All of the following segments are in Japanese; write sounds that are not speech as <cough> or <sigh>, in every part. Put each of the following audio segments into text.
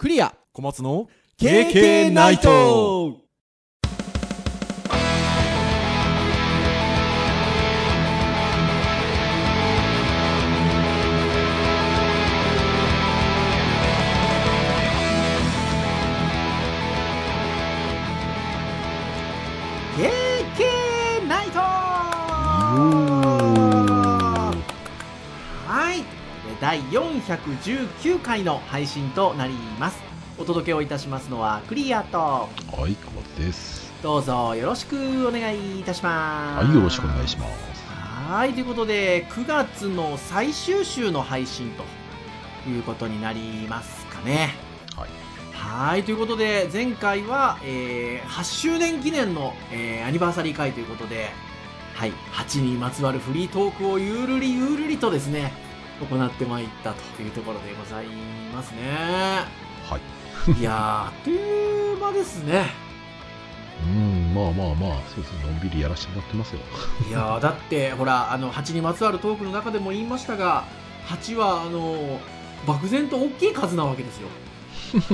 クリア。小松の KK ナイト第419回の配信となります。お届けをいたしますのはクリアと。はい小松です。どうぞよろしくお願いいたします。はいよろしくお願いします。はいということで9月の最終週の配信ということになりますかね。はい。はいということで前回は、えー、8周年記念の、えー、アニバーサリー会ということではい8にまつわるフリートークをゆるりゆるりとですね行ってまいったというところでございますねはいいやーあっという間ですねうんまあまあまあそうですねのんびりやらせてもらってますよいやーだってほらあの8にまつわるトークの中でも言いましたが8はあの漠然と大きい数なわけですよ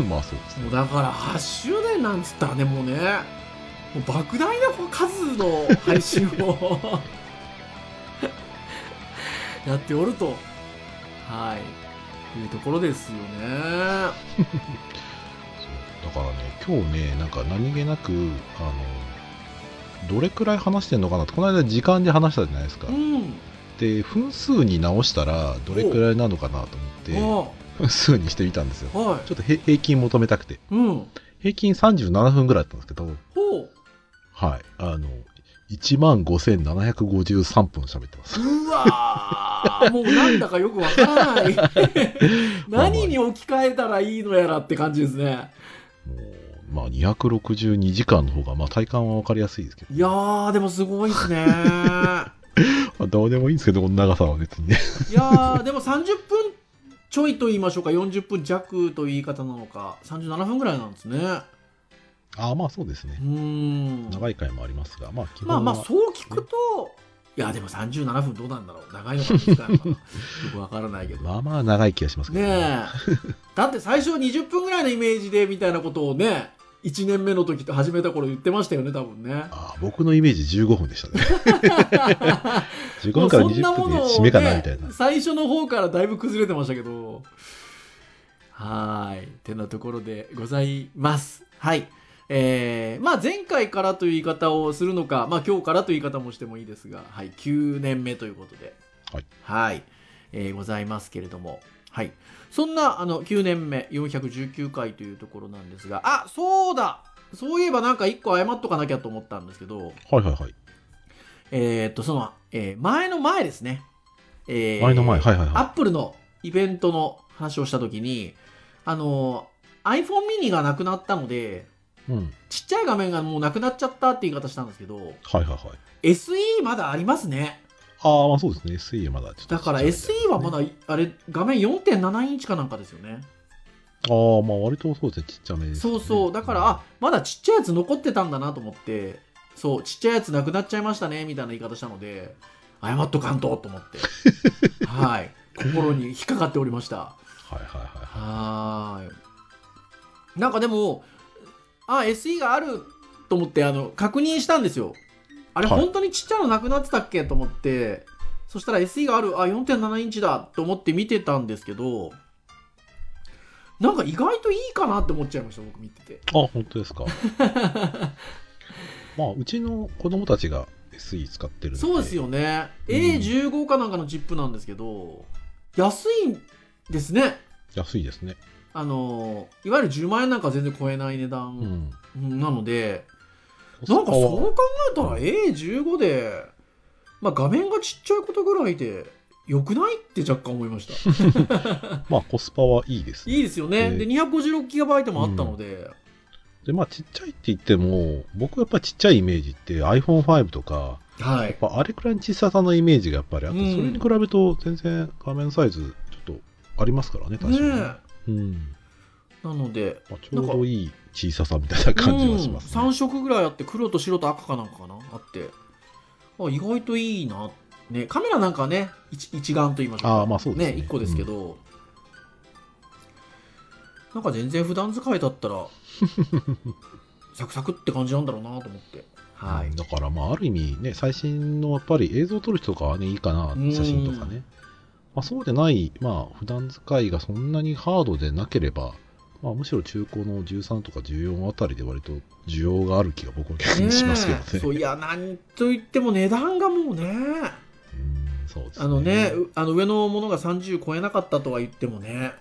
まあそうですねもうだから8周年なんつったらねもうねもう莫大な数の配信をやっておるとはい。いうところですよね。<laughs> だからね今日ねなんか何気なくあのどれくらい話してんのかなってこの間時間で話したじゃないですか、うん。で分数に直したらどれくらいなのかなと思って分数にしてみたんですよ。はちょっとへ平均求めたくて。いうん。平均37分ぐらいだったんですけど。はい。あの1万5753分喋ってます。うわー。もうなんだかよくわからない。<laughs> 何に置き換えたらいいのやらって感じですね。もうまあ262時間の方がまあ体感は分かりやすいですけどいやーでもすごいですね。<laughs> まあどうでもいいんですけどこの長さは別にね。いやーでも30分ちょいと言いましょうか。40分弱という言い方なのか。37分ぐらいなんですねああまあそうですね。うーん。長い回もありますがまあまあまあそう聞くといやでも37分どうなんだろう。長いのか短いのかな <laughs> よくわからないけど。まあまあ長い気がしますけどね。え。だって最初20分ぐらいのイメージでみたいなことをね1年目の時と始めた頃言ってましたよね多分ね。ああ僕のイメージ15分でしたね。<laughs> 15分からもうそんな20分で締めかなみたいな、ね最初の方からだいぶ崩れてましたけど。はーい。てなところでございます。はいえー、まあ前回からという言い方をするのか、まあ今日からという言い方もしてもいいですが、はい、9年目ということで、はい、はい。えーございますけれども、はい、そんなあの9年目419回というところなんですが、あそうだ！そういえばなんか1個謝っとかなきゃと思ったんですけど、はいはいはい。えーっと、その、えー前の前ですね。えー前の前。はいはいアはップルのイベントの話をしたときに、あのー、iPhone mini がなくなったので、いうんちっちゃい画面がもうなくなっちゃったって言い方したんですけど、はいはいはい SE まだありますね。ああまあそうですね SE はまだちょっとだから SE はまだ、あれ、画面4.7インチかなんかですよね。ああまあ割とそうですねちっちゃめです、ね、そうそう。だから、あ、まだちっちゃいやつ残ってたんだなと思って、そう、ちっちゃいやつなくなっちゃいましたね、みたいな言い方したので、謝っとかんと、と思って。<laughs> はい。心に引っかかっておりました。はいはいはいはーい。なんかでも、あ、SE があると思って、あの、確認したんですよ。あれ、はい本当にちっちゃいのなくなってたっけ？と思って、そしたら SE がある、あ、4.7インチだと思って見てたんですけど、なんか意外といいかなって思っちゃいました、僕見てて。あ本当ですか <laughs> まあうちの子供たちが SE 使ってるそうですよね。うん A15 かなんかのチップなんですけど、安いんですね。安いですねあの、いわゆる10万円なんか全然超えない値う段ん。なので、なんかそう考えたら A15 で、まあ画面がちっちゃいことぐらいで、良くないって若干思いました。<laughs> まあコスパはいいですね。いいですよね。えで、256GB もあったので、でまあちっちゃいって言っても僕やっぱちっちゃいイメージって iPhone5 とかはい。やっぱあれくらいの小ささのイメージがやっぱりあって、うん。それに比べると全然画面サイズちょっとありますからね確かに、ねうん。え。なので、まあ、ちょうどいい小ささみたいな感じがします、ね。うん、3色ぐらいあって黒と白と赤かなんかかなあって。あ意外といいなねカメラなんかはね一一眼と言いましょうか。あーまあそうですね。1個ですけど、なんか全然普段使いだったら <laughs> サクサクって感じなんだろうなと思って。はい、だからまあある意味ね最新のやっぱり映像を撮る人とかはねいいかなうん写真とかね、まあ、そうでないまあ普段使いがそんなにハードでなければまあ、むしろ中古の13とか14あたりで割と需要がある気が僕は逆にしますけどね。えそういやなんといっても値段がもうねうんそうですね。あのねうあの上のものが30超えなかったとは言ってもね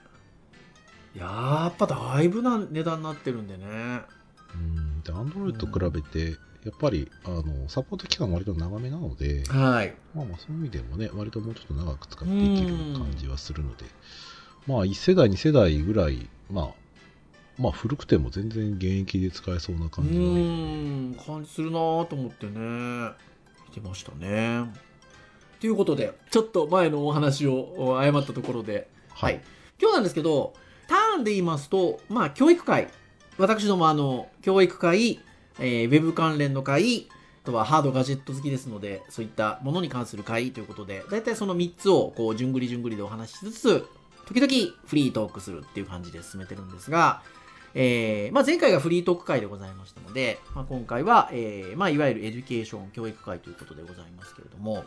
やっぱだいぶな値段になってるんでねうんで、Android と比べて、やっぱりあのサポート期間割と長めなので、はいまあまあそういう意味でもね、割ともうちょっと長く使っていける感じはするので、まあ1世代、2世代ぐらい、まあ、まあ古くても全然現役で使えそうなう感じは。ーん感じするなと思ってね見てましたねということでちょっと前のお話を誤ったところではい。今日なんですけど、ターンで言いますと、まあ、教育会。私ども、あの、教育会、えーウェブ関連の会、あとはハードガジェット好きですので、そういったものに関する会ということで、だいたいその3つを、こう、じゅんぐりじゅんぐりでお話ししつつ、時々フリートークするっていう感じで進めてるんですが、えーまあ、前回がフリートーク回でございましたので、まあ、今回は、えーまあ、いわゆるエデュケーション教育回ということでございますけれども、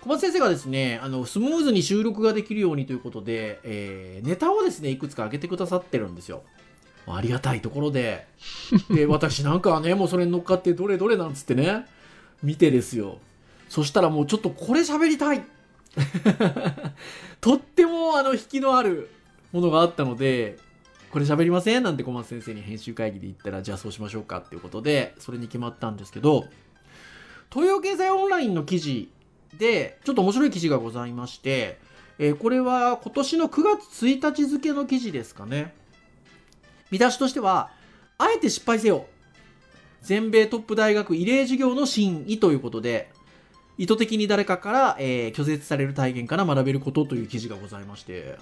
小松先生がですね、あの、スムーズに収録ができるようにということで、えーネタをですね、いくつか上げてくださってるんですよ。ありがたいところで。<laughs> で、私なんかはね、もうそれに乗っかって、どれどれなんつってね、見てですよ。そしたらもうちょっとこれ喋りたい <laughs> とっても、あの、引きのあるものがあったので、これ喋りません？なんて小松先生に編集会議で言ったら、じゃあそうしましょうかっていうことで、それに決まったんですけど、東洋経済オンラインの記事で、ちょっと面白い記事がございまして、えーこれは今年の9月1日付の記事ですかね。見出しとしては、あえて失敗せよ。全米トップ大学異例授業の真意ということで、意図的に誰かから、えー拒絶される体験から学べることという記事がございまして、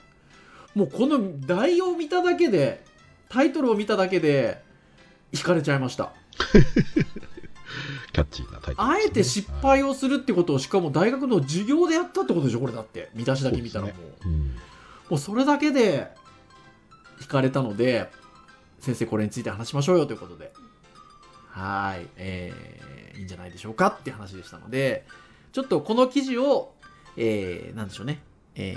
もうこの題を見ただけで、タイトルを見ただけで、惹かれちゃいました。<laughs> キャッチーなタイトルね、あえて失敗をするってことをしかも大学の授業でやったってことでしょこれだって。見出しだけ見たらもう。そうですうん。もうそれだけで惹かれたので先生これについて話しましょうよということで。はい。えー、いいんじゃないでしょうかって話でしたのでちょっとこの記事をえー、なんでしょうね。えー、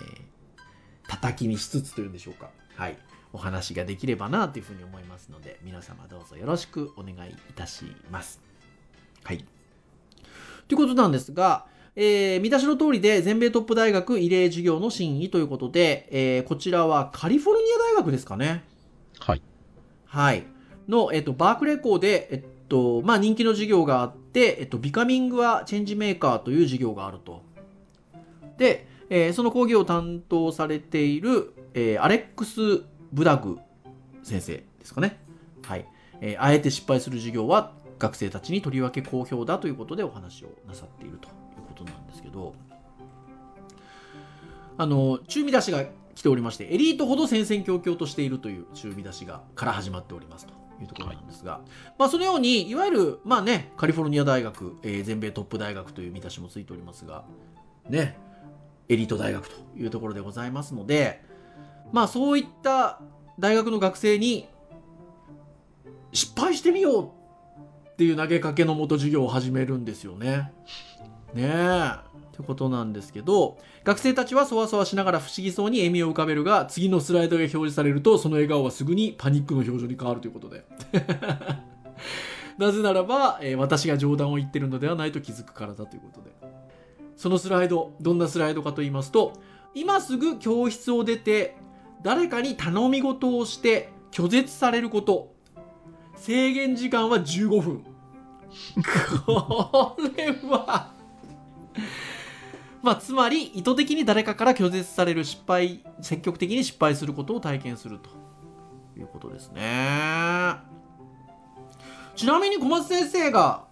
叩きにしつつというんでしょうか。はい。お話ができればなというふうに思いますので皆様どうぞよろしくお願いいたします。はい。ということなんですが、えー見出しの通りで全米トップ大学異例授業の真意ということで、えーこちらはカリフォルニア大学ですかね。はい。はい。の、えっと、バークレコーで、えっと、まあ、人気の授業があって、えっと、ビカミングはチェンジメーカーという授業があると。で、えーその講義を担当されている、えーアレックス・ブダグ先生ですかね。はい。えーあえて失敗する授業は学生たちにとりわけ好評だということでお話をなさっているということなんですけど、あの、中見出しが来ておりまして、エリートほど戦々恐々としているという中見出しが、から始まっておりますというところなんですが、まあそのように、いわゆる、まあね、カリフォルニア大学、えー全米トップ大学という見出しもついておりますが、ね、エリート大学というところでございますので、まあそういった大学の学生に、失敗してみようっていう投げかけのもと授業を始めるんですよね。ねえ。ってことなんですけど、学生たちはそわそわしながら不思議そうに笑みを浮かべるが、次のスライドが表示されると、その笑顔はすぐにパニックの表情に変わるということで。<laughs> なぜならば、えー私が冗談を言ってるのではないと気づくからだということで。そのスライド、どんなスライドかと言いますと、今すぐ教室を出て、誰かに頼み事をして拒絶されること。制限時間は15分。これは、まあ、つまり、意図的に誰かから拒絶される失敗、積極的に失敗することを体験するということですね。ちなみに小松先生が、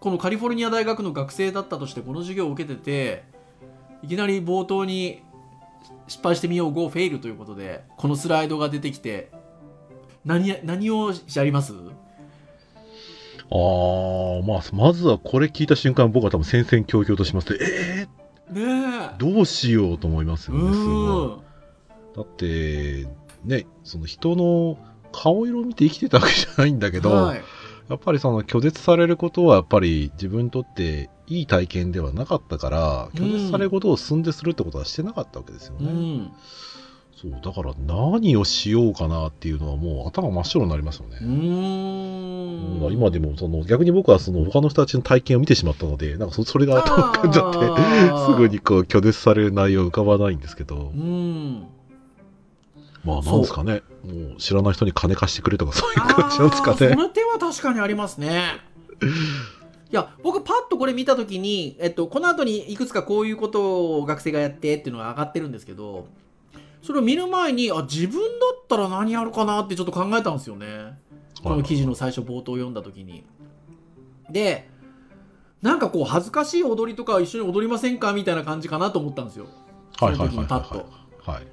このカリフォルニア大学の学生だったとして、この授業を受けてて、いきなり冒頭に失敗してみよう GO フェイルということで、このスライドが出てきて、何や、何をやります？ああ、まあ、まずはこれ聞いた瞬間、僕は多分戦々恐々としますね。えねえー、どうしようと思いますよね、すごい。うんだって、ね、その人の顔色を見て生きてたわけじゃないんだけど、はいやっぱりその拒絶されることはやっぱり自分にとっていい体験ではなかったから、拒絶されることを進んでするってことはしてなかったわけですよね。うんそう、だから何をしようかなっていうのはもう頭真っ白になりますよね。うーん今でもその逆に僕はその他の人たちの体験を見てしまったので、なんかそそれが頭に浮かんじゃって、すぐにこう拒絶される内容浮かばないんですけどう、んまあなんですかね、もう知らない人に金貸してくれとかそういう感じなんですかね。その点は確かにありますね。いや僕パッとこれ見た時に、えっと、この後にいくつかこういうことを学生がやってっていうのが上がってるんですけどそれを見る前にあ自分だったら何やるかなってちょっと考えたんですよねこの記事の最初冒頭読んだ時に。でなんかこう恥ずかしい踊りとか一緒に踊りませんかみたいな感じかなと思ったんですよ。はいはいはいはいと。はい。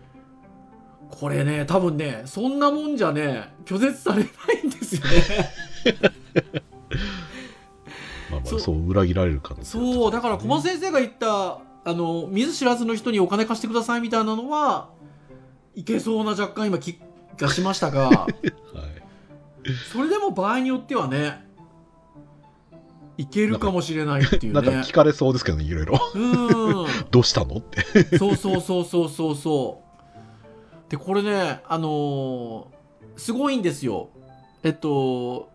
これね多分ねそんなもんじゃね拒絶されないんですよね。<laughs> まあまそうあそう裏切られる可能性はそうだから駒先生が言ったあの見ず知らずの人にお金貸してくださいみたいなのはいけそうな若干今気がしましたがはい。それでも場合によってはねいけるかもしれないっていうなんかね聞かれそうですけどね、いろいろ。うんどうしたの？って。そうそうそうそうそうそうでこれねあのーすごいんですよえっと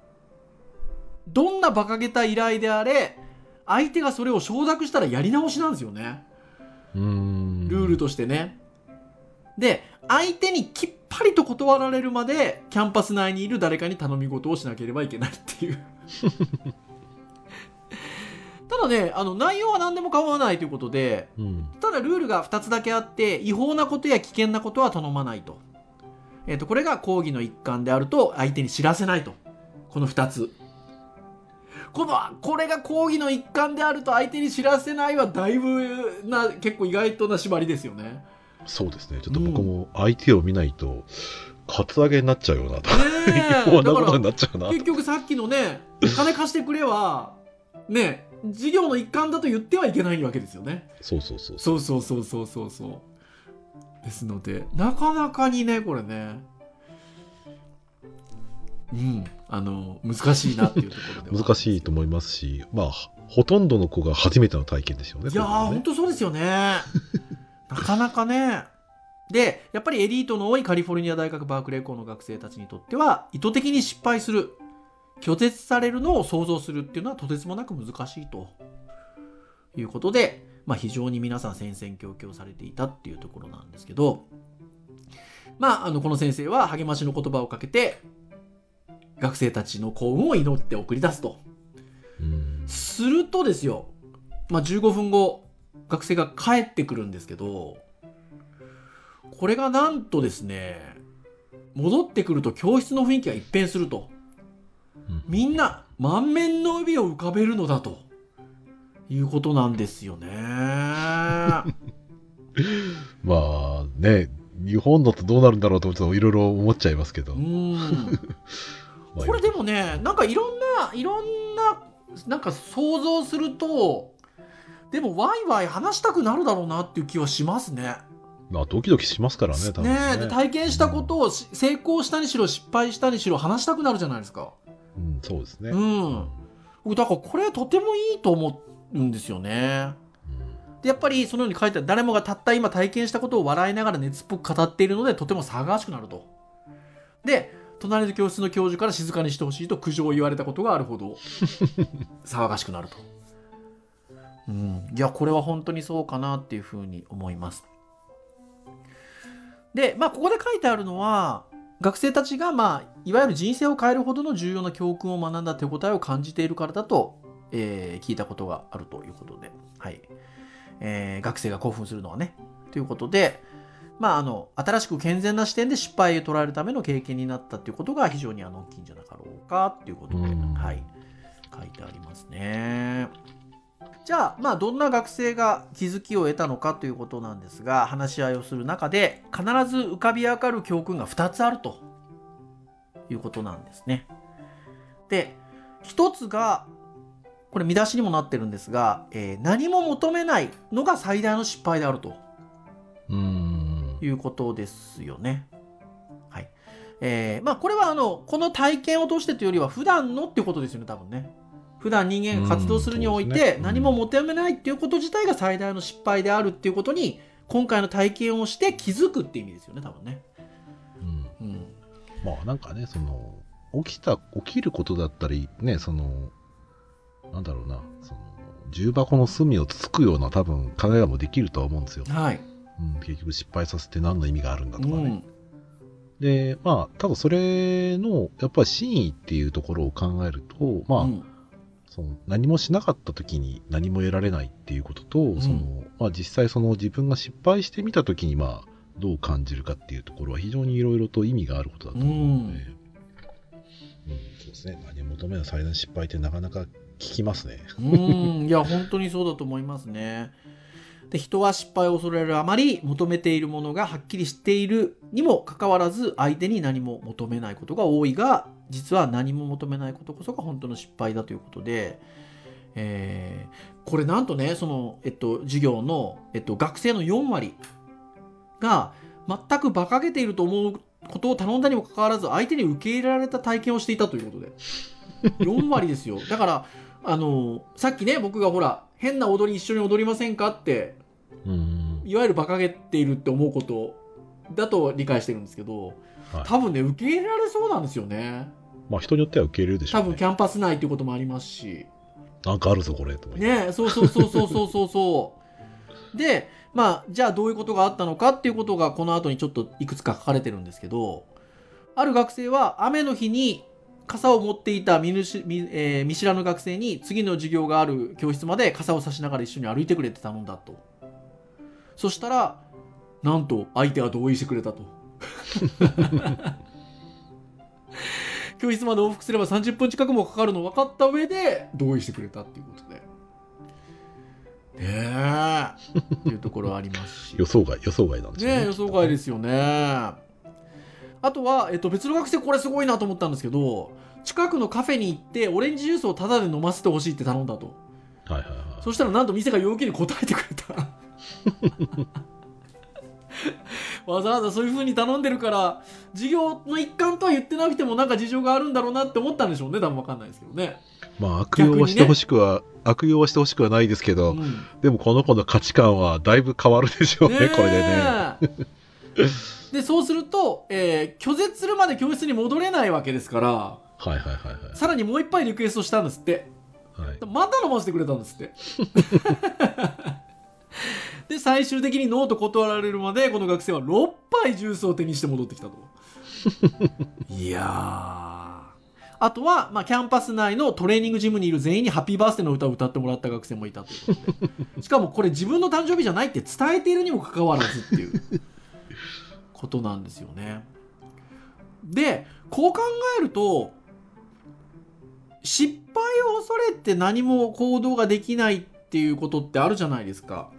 どんな馬鹿げた依頼であれ相手がそれを承諾したらやり直しなんですよね。ルールとしてね。で、相手にきっぱりと断られるまで、キャンパス内にいる誰かに頼み事をしなければいけないっていう。ただね、あの、内容は何でも構わないということで、うん。ただルールが2つだけあって、違法なことや危険なことは頼まないと。えっ、と、これが講義の一環であると、相手に知らせないと。この2つ。この、これが講義の一環であると相手に知らせないは、だいぶな、結構意外とな縛りですよね。そうですね。ちょっと僕も相手を見ないと、カツアゲになっちゃうよなと。ね <laughs> なことになっちゃうなと。結局さっきのね金貸してくれはね授業の一環だと言ってはいけないわけですよねそうそうそう。そうそうそうそうそうそうですのでなかなかにねこれねうんあの難しいなっていうところでは難しいと思いますし、まあ、ほとんどの子が初めての体験ですよね。いやー、これはね本当そうですよね。なかなかね。で、やっぱりエリートの多いカリフォルニア大学バークレー校の学生たちにとっては、意図的に失敗する、拒絶されるのを想像するっていうのはとてつもなく難しいということで、まあ、非常に皆さん戦々恐々されていたっていうところなんですけど、まあ、あのこの先生は励ましの言葉をかけて、学生たちの幸運を祈って送り出すと。うん。するとですよ、まあ、15分後学生が帰ってくるんですけどこれがなんとですね戻ってくると教室の雰囲気が一変すると。うん。みんな満面の海を浮かべるのだと。いうことなんですよね。<laughs> まあね、日本だとどうなるんだろうと思っていろいろ思っちゃいますけど。<laughs> これでもねなんかいろんないろんななんか想像するとでもワイワイ話したくなるだろうなっていう気はしますね。まあ、ドキドキしますからね、多分ねね。体験したことをし成功したにしろ失敗したにしろ話したくなるじゃないですか。うん、そうですね。ううんん。僕だからこれとてもいいと思うんですよね。でやっぱりそのように書いてある誰もがたった今体験したことを笑いながら熱っぽく語っているのでとても騒がしくなると。で隣の教室の教授から静かにしてほしいと苦情を言われたことがあるほど <laughs> 騒がしくなると。うん、いやこれは本当にそうかなっていうふうに思います。でまあここで書いてあるのは学生たちが、まあ、いわゆる人生を変えるほどの重要な教訓を学んだ手応えを感じているからだと、えー聞いたことがあるということで、はいえー学生が興奮するのはね。ということで、まあ、あの新しく健全な視点で失敗を捉えるための経験になったということが非常にあの大きいんじゃなかろうかということで、うんはい、書いてありますね。じゃあ、まあ、どんな学生が気づきを得たのかということなんですが、話し合いをする中で、必ず浮かび上がる教訓が2つあるということなんですね。で、1つが、これ見出しにもなってるんですが、えー何も求めないのが最大の失敗であるとうん。いうことですよね。えーまあこれはあのこの体験を通してというよりは普段のっていうことですよね多分ね普段人間が活動するにおいて何も求めないっていうこと自体が最大の失敗であるっていうことに今回の体験をして気づくっていう意味ですよね多分ね、うん。うん、まあなんかね、その、起きた、起きることだったり、ね、その、なんだろうな、その、重箱の隅をつつくような多分考えもできるとは思うんですよ。はい、うん、結局失敗させて何の意味があるんだとかね。うん、で、まあ、ただそれの、やっぱり真意っていうところを考えると、まあ、うんその何もしなかった時に何も得られないっていうことと、ん。そのまあ、実際その自分が失敗してみた時にまあどう感じるかっていうところは非常にいろいろと意味があることだと思うので、うん。そうですね。何を求めない最大の失敗ってなかなか聞きますね。うん。いや本当にそうだと思いますね。で人は失敗を恐れるあまり求めているものがはっきりしているにもかかわらず相手に何も求めないことが多いが実は何も求めないことこそが本当の失敗だということで、えーこれなんとねその、えっと、授業の、えっと、学生の4割が全く馬鹿げていると思うことを頼んだにもかかわらず相手に受け入れられた体験をしていたということで。<laughs> 4割ですよ。だからあのさっきね僕がほら変な踊り一緒に踊りませんかってうん。いわゆる馬鹿げているって思うことだと理解してるんですけどはい。多分ね受け入れられそうなんですよねまあ人によっては受け入れるでしょう、ね。多分キャンパス内っていうこともありますし。なんかあるぞこれとか言ってねそうそうそうそうそうそうそう。でまあじゃあどういうことがあったのかっていうことがこの後にちょっといくつか書かれてるんですけどある学生は雨の日に傘を持っていた見ぬし見,、えー見知らぬ学生に次の授業がある教室まで傘を差しながら一緒に歩いてくれって頼んだと。そしたらなんと相手は同意してくれたと教室まで往復すれば30分近くもかかるの分かった上で同意してくれたっていうことで。ねえ。っていうところはありますし。予想外、予想外なんですよね。ねえ予想外ですよね。あとは、えっと、別の学生これすごいなと思ったんですけど近くのカフェに行ってオレンジジュースをタダで飲ませてほしいって頼んだと。はいはいはい。そしたらなんと店が要求に応えてくれた <laughs> わざわざそういう風に頼んでるから授業の一環とは言ってなくてもなんか事情があるんだろうなって思ったんでしょうね多分分かんないですけどね、まあ悪用はしてほしくは、悪用はしてほしくはないですけど、うん。でもこの子の価値観はだいぶ変わるでしょうね、これでね。え <laughs> でそうすると、えー拒絶するまで教室に戻れないわけですからはいはいはいはい。さらにもう一杯リクエストしたんですって。はい、また飲ませてくれたんですって <laughs> <laughs> で最終的にノーと断られるまでこの学生は6杯ジュースを手にして戻ってきたと。<laughs> いやー。あとは、まあ、キャンパス内のトレーニングジムにいる全員にハッピーバースデーの歌を歌ってもらった学生もいたということで。<laughs> しかもこれ自分の誕生日じゃないって伝えているにもかかわらずっていうことなんですよね。でこう考えると失敗を恐れて何も行動ができないっていうことってあるじゃないですか。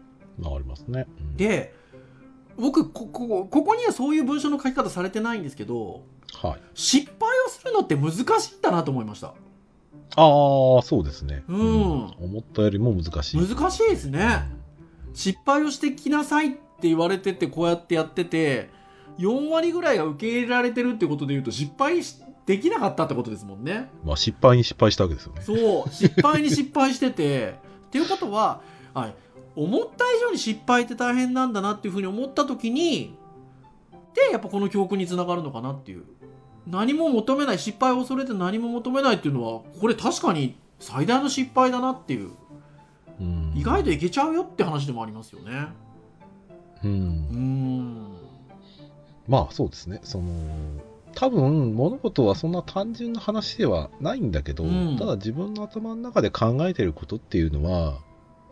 まあありますね。うんで僕ここここにはそういう文章の書き方されてないんですけどはい。失敗をするのって難しいんだなと思いましたああ、そうですね。うん思ったよりも難しい。難しいですね失敗をしてきなさいって言われててこうやってやってて4割ぐらいが受け入れられてるってことで言うと失敗しできなかったってことですもんねまあ失敗に失敗したわけですよね。そう失敗に失敗しててっていうことは、はい、思った以上に失敗って大変なんだなっていうふうに思った時にでやっぱこの教訓につながるのかなっていう。何も求めない失敗を恐れて何も求めないっていうのはこれ確かに最大の失敗だなっていう。うん。意外といけちゃうよって話でもありますよね。う。うんん。まあそうですね。その、多分物事はそんな単純な話ではないんだけど、うん。ただ自分の頭の中で考えてることっていうのは、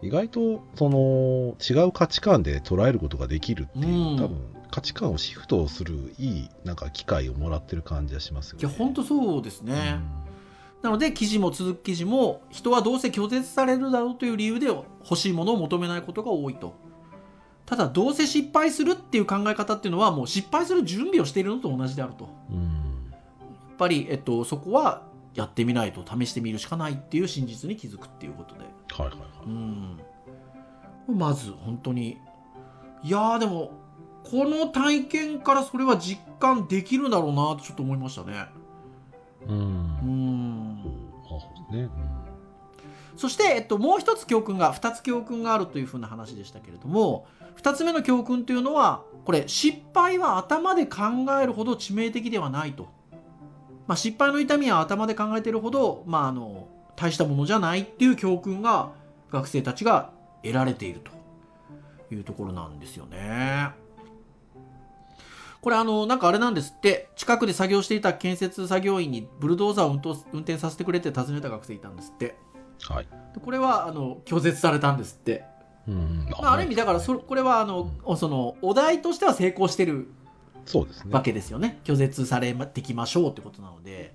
意外とその違う価値観で捉えることができるっていう、うん。多分価値観をシフトするいいなんか機会をもらってる感じがしますよね。いや本当そうですね、うん。なので記事も続く記事も人はどうせ拒絶されるだろうという理由で欲しいものを求めないことが多いと。ただどうせ失敗するっていう考え方っていうのはもう失敗する準備をしているのと同じであると。やうん。っぱり、えっと、そこはやってみないと試してみるしかないっていう真実に気づくっていうことではいはいはい。うんまず本当にいやーでもこの体験からそれは実感できるだろうなってちょっと思いましたね。うん。うんあそうですね。そして、えっと、もう一つ教訓が2つ教訓があるというふうな話でしたけれども2つ目の教訓というのはこれ失敗は頭で考えるほど致命的ではないと、まあ、失敗の痛みは頭で考えているほど、まあ、あの大したものじゃないっていう教訓が学生たちが得られているというところなんですよね。これあのなんかあれなんですって近くで作業していた建設作業員にブルドーザーを運転運転させてくれって尋ねた学生いたんですってはい。でこれはあの拒絶されたんですって、うん。まあ、ある意味だからそこれはあの、そのお題としては成功してるそうですね。わけですよね拒絶されてきましょうってことなので、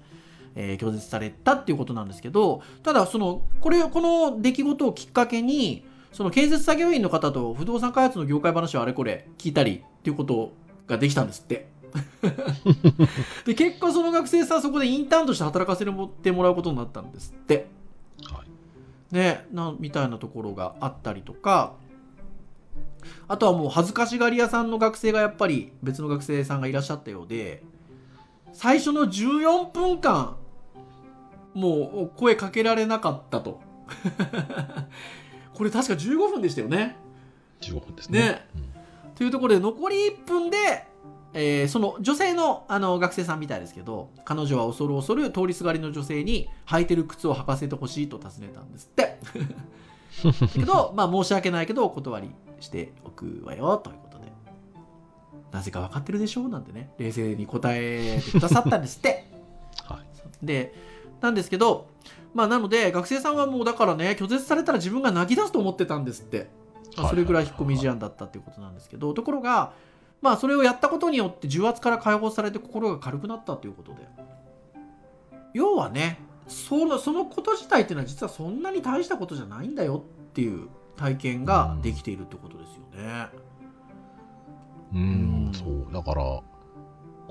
えー拒絶されたっていうことなんですけどただそのこれこの出来事をきっかけにその建設作業員の方と不動産開発の業界話をあれこれ聞いたりっていうことができたんですって。<laughs> で結果その学生さんそこでインターンとして働かせてもらうことになったんですって。はい。ね、なみたいなところがあったりとかあとはもう恥ずかしがり屋さんの学生がやっぱり別の学生さんがいらっしゃったようで最初の14分間もう声かけられなかったと <laughs> これ確か15分でしたよね。15分ですね。ねというところで残り1分で、えーその女性のあの学生さんみたいですけど彼女は恐る恐る通りすがりの女性に履いてる靴を履かせてほしいと尋ねたんですってけど、<laughs> まあ、申し訳ないけどお断りしておくわよということで。なぜか分かってるでしょうなんてね。冷静に答えてくださったんですって。<laughs> はい。でなんですけどまあなので学生さんはもうだからね拒絶されたら自分が泣き出すと思ってたんですって、まあそれぐらい引っ込み思案だったっていうことなんですけど。ところがまあそれをやったことによって重圧から解放されて心が軽くなったということで。要はねそのそのこと自体っていうのは実はそんなに大したことじゃないんだよっていう体験ができているってことですよね。ううんん、そう。だから、こ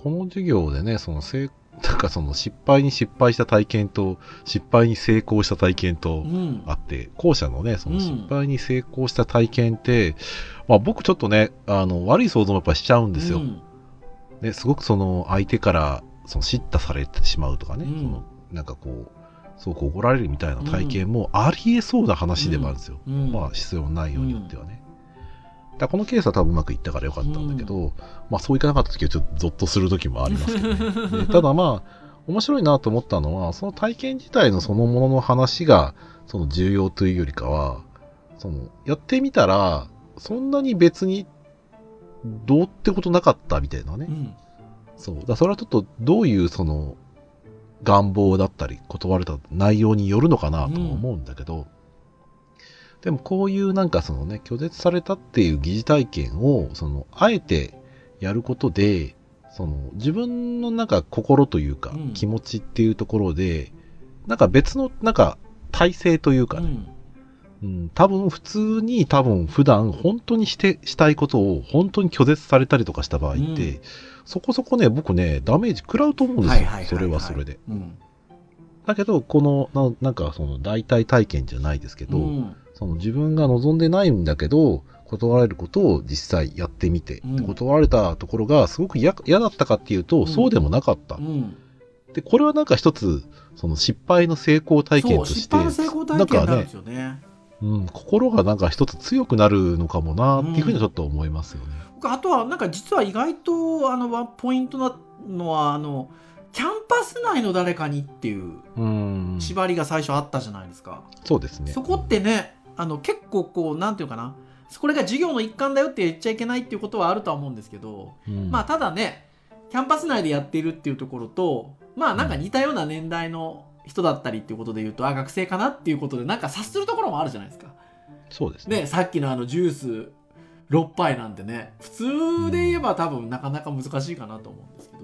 の授業でね、そのせい、<laughs> なんかその失敗に失敗した体験と、失敗に成功した体験とうんあって、後者のね、そのうん失敗に成功した体験って、まあ僕ちょっとね、あの、悪い想像もやっぱしちゃうんですよ。うんね、すごくその相手から、その叱咤されてしまうとかね、うんそのなんかこう、すごく怒られるみたいな体験もありえそうな話でもあるんですよ。うんまあ必要ないようによってはね。だこのケースは多分うまくいったからよかったんだけど、まあそういかなかった時はちょっとゾッとする時もありますけどね。<laughs> でただまあ、面白いなと思ったのは、その体験自体のそのものの話が、その重要というよりかは、その、やってみたら、そんなに別に、どうってことなかったみたいなね。うんそう。だそれはちょっとどういうその願望だったり断れた内容によるのかなとも思うんだけど、でもこういうなんかそのね、拒絶されたっていう疑似体験を、その、あえてやることで、その自分のなんか心というかうん。気持ちっていうところで、なんか別のなんか体制というかね、うんうん、多分普通に多分普段本当にしてしたいことを本当に拒絶されたりとかした場合って、うん。そこそこね僕ねダメージ食らうと思うんですよ、はいはいはいはい。それはそれで。うん。だけどこのななんかその代替体験じゃないですけど、うん。その自分が望んでないんだけど断られることを実際やってみて、うん。で断られたところがすごく嫌嫌だったかっていうと、うん。そうでもなかった、うん。でこれはなんか一つその失敗の成功体験として失敗の成功体験なんですよねうん、心がなんか一つ強くなるのかもなっていうふうにはちょっと思いますよね。僕あとはなんか実は意外とあのワンポイントなのはあのキャンパス内の誰かにっていううん、縛りが最初あったじゃないですか、そうですね。そこってねあの結構こうなんていうかな。これが授業の一環だよって言っちゃいけないっていうことはあるとは思うんですけど、うん、まあただねキャンパス内でやっているっていうところとまあなんか似たような年代の人だったりっていうことで言うとあ学生かなっていうことでなんか察するところもあるじゃないですか。そうですね。ねさっきのあのジュース6杯なんてね普通で言えば多分なかなか難しいかなと思うんですけど。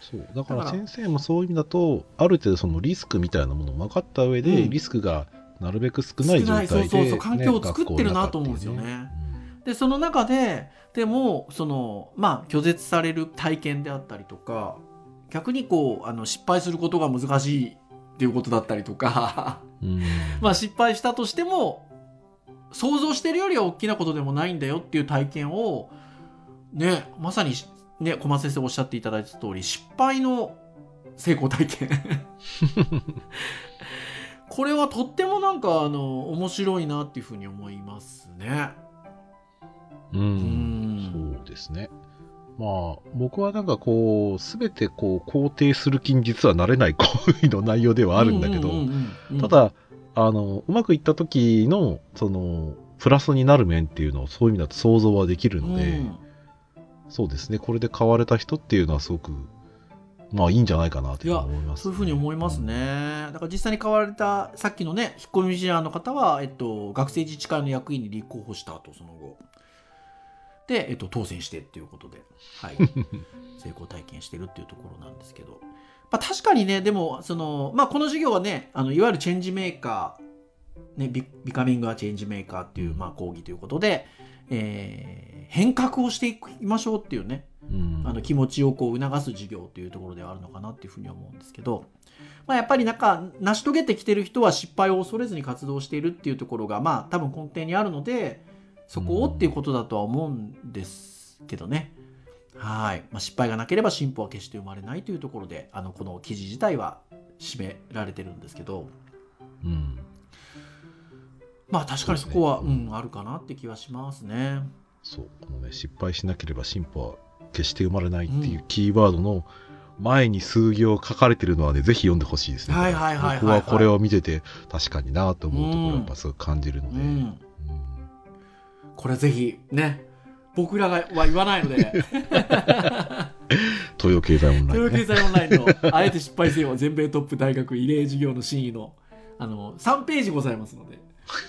そうだからら先生もそういう意味だと、ある程度そのリスクみたいなものを分かった上で、うんリスクがなるべく少ない状態で、少ないそうそう環境をね作ってるなと思うんですよね学校の中っていうでその中ででもそのまあ拒絶される体験であったりとか逆にこうあの失敗することが難しいっていうことだったりとか。うん。まあ失敗したとしても想像してるよりは大きなことでもないんだよっていう体験をねまさにね小松先生おっしゃっていただいた通り失敗の成功体験。<laughs> これはとってもなんかあの面白いなっていうふうに思いますね。うん、うん。そうですね。まあ、僕はなんかこう、すべてこう、肯定する気に実はなれない行為の内容ではあるんだけど、ただ、あの、うまくいった時の、その、プラスになる面っていうのをそういう意味だと想像はできるので、うん、そうですね、これで買われた人っていうのはすごく、まあいいんじゃないかなと思います、ね、そういうふうに思いますね。だから実際に買われた、さっきのね、引っ込み思案の方は、えっと、学生自治会の役員に立候補した後、その後。で、えっと、当選してっていうことで、はい、<laughs> 成功体験してるっていうところなんですけど、まあ、確かにねでもその、まあ、この授業はねあのいわゆるチェンジメーカー、ね、ビビカミング・ア・チェンジメーカーっていう、まあ、講義ということで、えー、変革をしていきましょうっていうね、うん、あの気持ちをこう促す授業というところではあるのかなっていうふうに思うんですけど、まあ、やっぱりなんか成し遂げてきてる人は失敗を恐れずに活動しているっていうところがまあ多分根底にあるのでそこをっていうことだとは思うんですけどね。はい。まあ、失敗がなければ進歩は決して生まれないというところで、あの、この記事自体は締められてるんですけど。うん。まあ、確かにそこは、うね、うん、あるかなって気はしますね。そう。このね、失敗しなければ進歩は決して生まれないっていうキーワードの、前に数行書かれてるのはね、ぜひ読んでほしいですね。はいはいはい、はい、僕はこれを見てて、確かになと思うところやっぱすごく感じるので。うんうんこれぜひね僕らがは言わないので。<laughs> 東洋経済オンライン、ね、東洋経済オンラインのあえて失敗せよ全米トップ大学異例授業の真意のあの3ページございますので。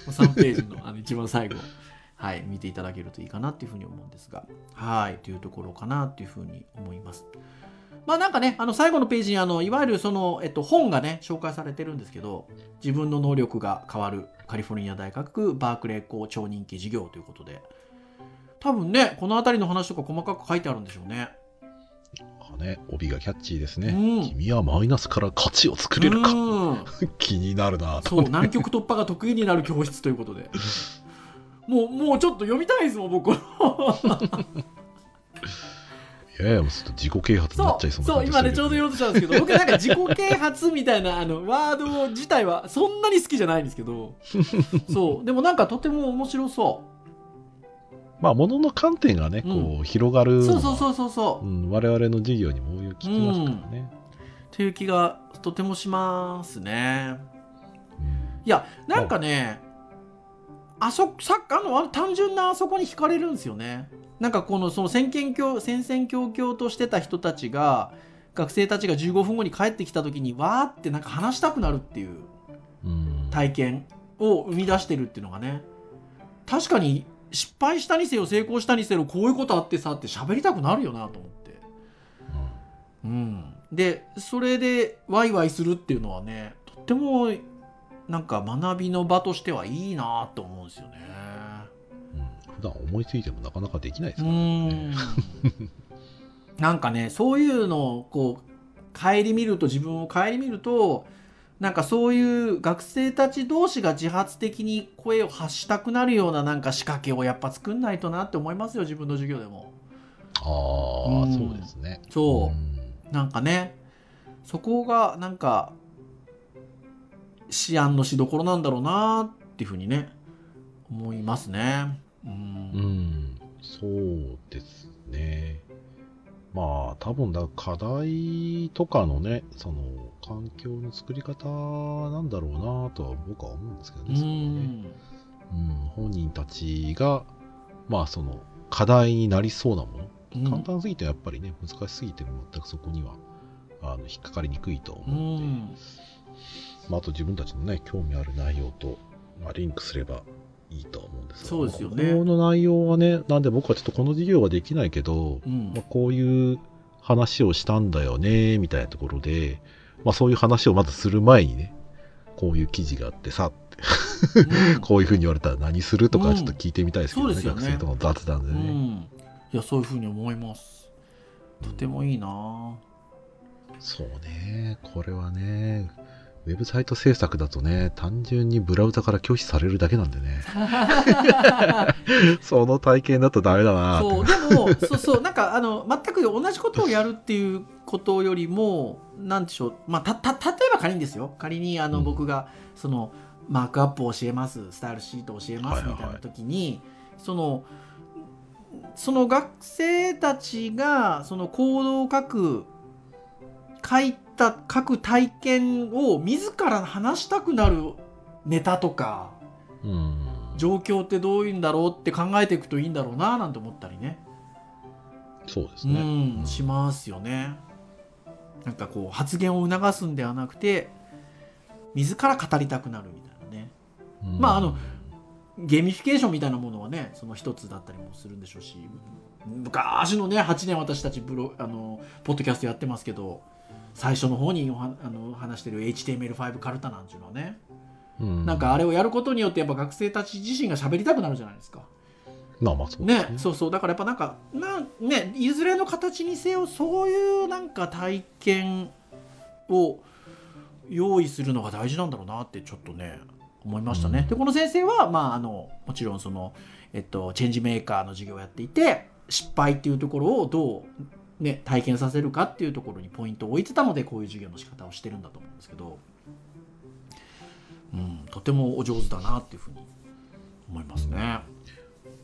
3ページのあの一番最後。はい見ていただけるといいかなっていうふうに思うんですが。はいというところかなっていうふうに思いますまあなんかね、あの最後のページにあの、いわゆるその、えっと、本がね、紹介されてるんですけど、自分の能力が変わるカリフォルニア大学バークレー校超人気授業ということで、多分ね、この辺りの話とか細かく書いてあるんでしょうね。ね、帯がキャッチーですね、うん、君はマイナスから価値を作れるか、うん、<laughs> 気になるな。そう南極突破が得意になる教室ということで。もうもうちょっと読みたいですもん僕。い <laughs> やいや、もうちょっと自己啓発になっちゃいそうなそう今ねちょうど言おうとしたんですけど <laughs> 僕なんか自己啓発みたいなあのワード自体はそんなに好きじゃないんですけど。そうでもなんかとても面白そう。まあ、ものの観点がね、こう、うん、広がる。そうそうそうそうそう、うん、我々の授業にも聞きますからね。という気がとてもしますね。いやなんかねあそさあの単純なあそこに惹かれるんですよね。なんかこのその先見教戦々恐々としてた人たちが学生たちが15分後に帰ってきた時にわーってなんか話したくなるっていう体験を生み出してるっていうのがね確かに失敗したにせよ成功したにせよこういうことあってさって喋りたくなるよなと思って。うん、でそれでワイワイするっていうのはねとってもなんか学びの場としてはいいなと思うんですよね。普段思いついてもなかなかできないですからね。なんかねそういうのをこう顧みると自分を顧みるとなんかそういう学生たち同士が自発的に声を発したくなるようななんか仕掛けをやっぱ作んないとなって思いますよ自分の授業でも。ああ、うん、そうですね。そう、うん、なんかねそこがなんか思案のしどころなんだろうなっていうふうにね思いますね。うん、そうですね。まあ、多分だ、課題とかのね、その、環境の作り方なんだろうなとは僕は思うんですけどね、そこね。うん、本人たちが、まあ、その、課題になりそうなもの、うん、簡単すぎてやっぱりね、難しすぎて全くそこには、あの、引っかかりにくいと思うので、うん、まあ、あと自分たちのね、興味ある内容と、まあ、リンクすれば、いいと思うんですそうですよね。この内容はね、なんで僕はちょっとこの授業はできないけど、うん、まあ、こういう話をしたんだよね、みたいなところで、まあそういう話をまずする前にね、こういう記事があってさ、うん、<laughs> こういうふうに言われたら何するとかちょっと聞いてみたいですけどね、うん、ね。学生との雑談でね、いや、そういうふうに思います。とてもいいなそうね、これはね、ウェブサイト制作だとね、単純にブラウザから拒否されるだけなんでね。<laughs> その体験だとダメだなそうでもそうそうなんかあの全く同じことをやるっていうことよりもなんでしょう、まあ、たた例えば仮にですよ。仮にあの、うん。僕がそのマークアップを教えます。スタイルシートを教えます。はいはい。はいみたいな時に、そのその学生たちがそのコードを書く書いた書く体験を自ら話したくなるネタとかうん。状況ってどういうんだろうって考えていくといいんだろうななんて思ったりねそうですね。うん、うんしますよね。なんかこう発言を促すんではなくて自ら語りたくなるみたいなねうんまああのゲーミフィケーションみたいなものはねその一つだったりもするんでしょうし昔のね8年私たちブロあのポッドキャストやってますけど最初の方にあの話してる HTML5 カルタなんていうのはね、うん。なんかあれをやることによってやっぱ学生たち自身が喋りたくなるじゃないですか。まあまあそうですね、そうそう。だからやっぱなんかなんねいずれの形にせよそういうなんか体験を用意するのが大事なんだろうなってちょっとね思いましたね。うん。でこの先生は、まあ、あのもちろんその、えっと、チェンジメーカーの授業をやっていて失敗っていうところをどう、ね、体験させるかっていうところにポイントを置いてたのでこういう授業の仕方をしてるんだと思うんですけど、うん、とてもお上手だなっていうふうに思いますね。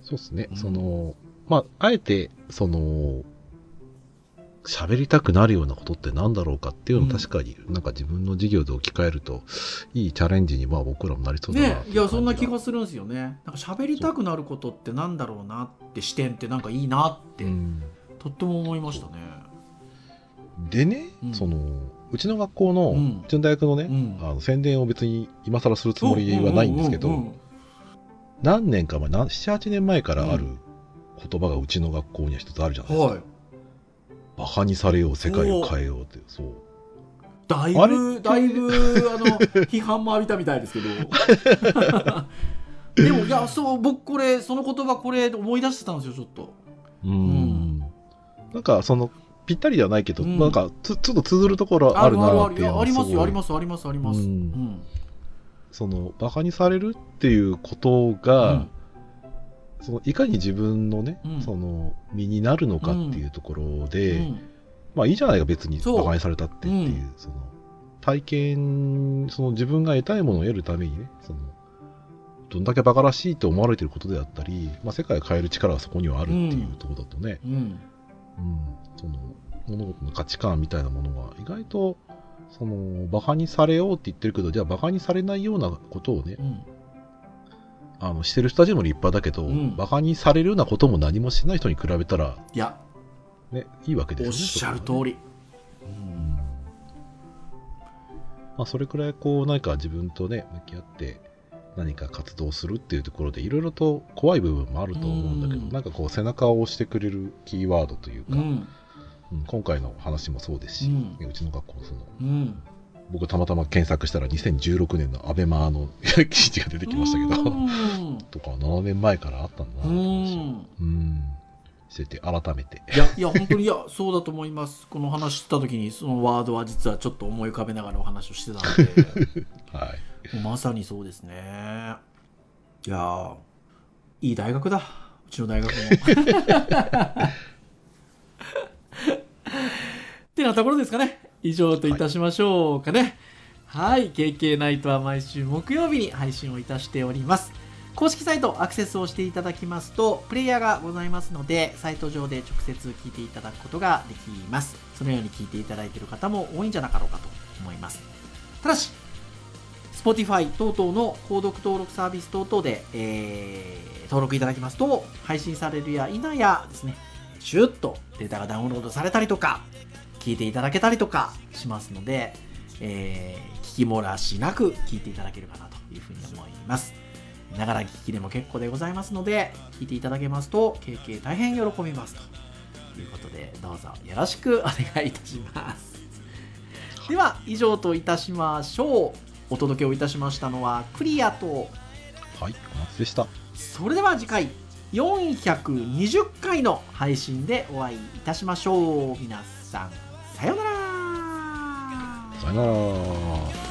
そうですね。うん。その、まあ、あえて、その、喋りたくなるようなことって何だろうかっていうのをうん。確かに、なんか自分の授業で置き換えると、いいチャレンジにまあ僕らもなりそうだなねいやそんな気がすするんですよね。なんか喋りたくなることってなんだろうなって視点ってなんかいいなって、うん、とっても思いましたね。でね、うん。その、うちの学校の、うん。うちの大学のね、うん。あの宣伝を別に今更するつもりはないんですけど、何年か前、な7、8年前からある言葉がうちの学校には一つあるじゃないですか。はい。バカにされよう、世界を変えようって、そう。だいぶだいぶ <laughs> あの批判も浴びたみたいですけど。<laughs> でもいやそう僕これその言葉これ思い出してたんですよちょっと。うん。んなんかそのぴったりではないけど、うん。なんかつちょっと通ずるところあるなっていうのありますよありすますありますあります。うん。うん。そのバカにされるっていうことが、そのいかに自分のね、うん。その身になるのかっていうところうんで、うん。まあいいじゃないか別にそう。バカにされたってっていう、うん。その体験その自分が得たいものを得るためにねそのどんだけバカらしいと思われていることであったり、まあ、世界を変える力がそこにはあるっていうところだとね、うんうん、その物事の価値観みたいなものが意外とそのバカにされようって言ってるけどじゃあバカにされないようなことをねうん。あのしてる人たちも立派だけど、うん。バカにされるようなことも何もしない人に比べたら、いや。ね、いいわけですよね。おっしゃる通り、うん。まあ、それくらいこう何か自分とね向き合って何か活動するっていうところでいろいろと怖い部分もあると思うんだけど、うん。なんかこう背中を押してくれるキーワードというか、うん。うん今回の話もそうですし、うん。ねうちの学校のそのうん。僕たまたま検索したら2016年のアベマの <laughs> 記事が出てきましたけど、うん。とか7年前からあったんだなうって話うん。してて改めて。いやいや本当にいやそうだと思います。この話した時にそのワードは実はちょっと思い浮かべながらお話をしてたので。<laughs> はいまさにそうですね。いやーいい大学だ。うちの大学も。<laughs> ってなところですかね。以上といたしましょうかね。はい、KK ナイトは毎週木曜日に配信をいたしております。公式サイトアクセスをしていただきますとプレイヤーがございますのでサイト上で直接聞いていただくことができます。そのように聞いていただいている方も多いんじゃなかろうかと思います。ただし Spotify 等々の購読登録サービス等々で、えー登録いただきますと配信されるや否やですねシュッとデータがダウンロードされたりとか聞いていただけたりとかしますので、えー聞き漏らしなく聞いていただけるかなというふうに思います。ながら聞きでも結構でございますので聞いていただけますと経験大変喜びますということでどうぞよろしくお願いいたします。では以上といたしましょう。お届けをいたしましたのはクリアと。はいお待ちでした。それでは次回420回の配信でお会いいたしましょう。皆さんさようなら。さよなら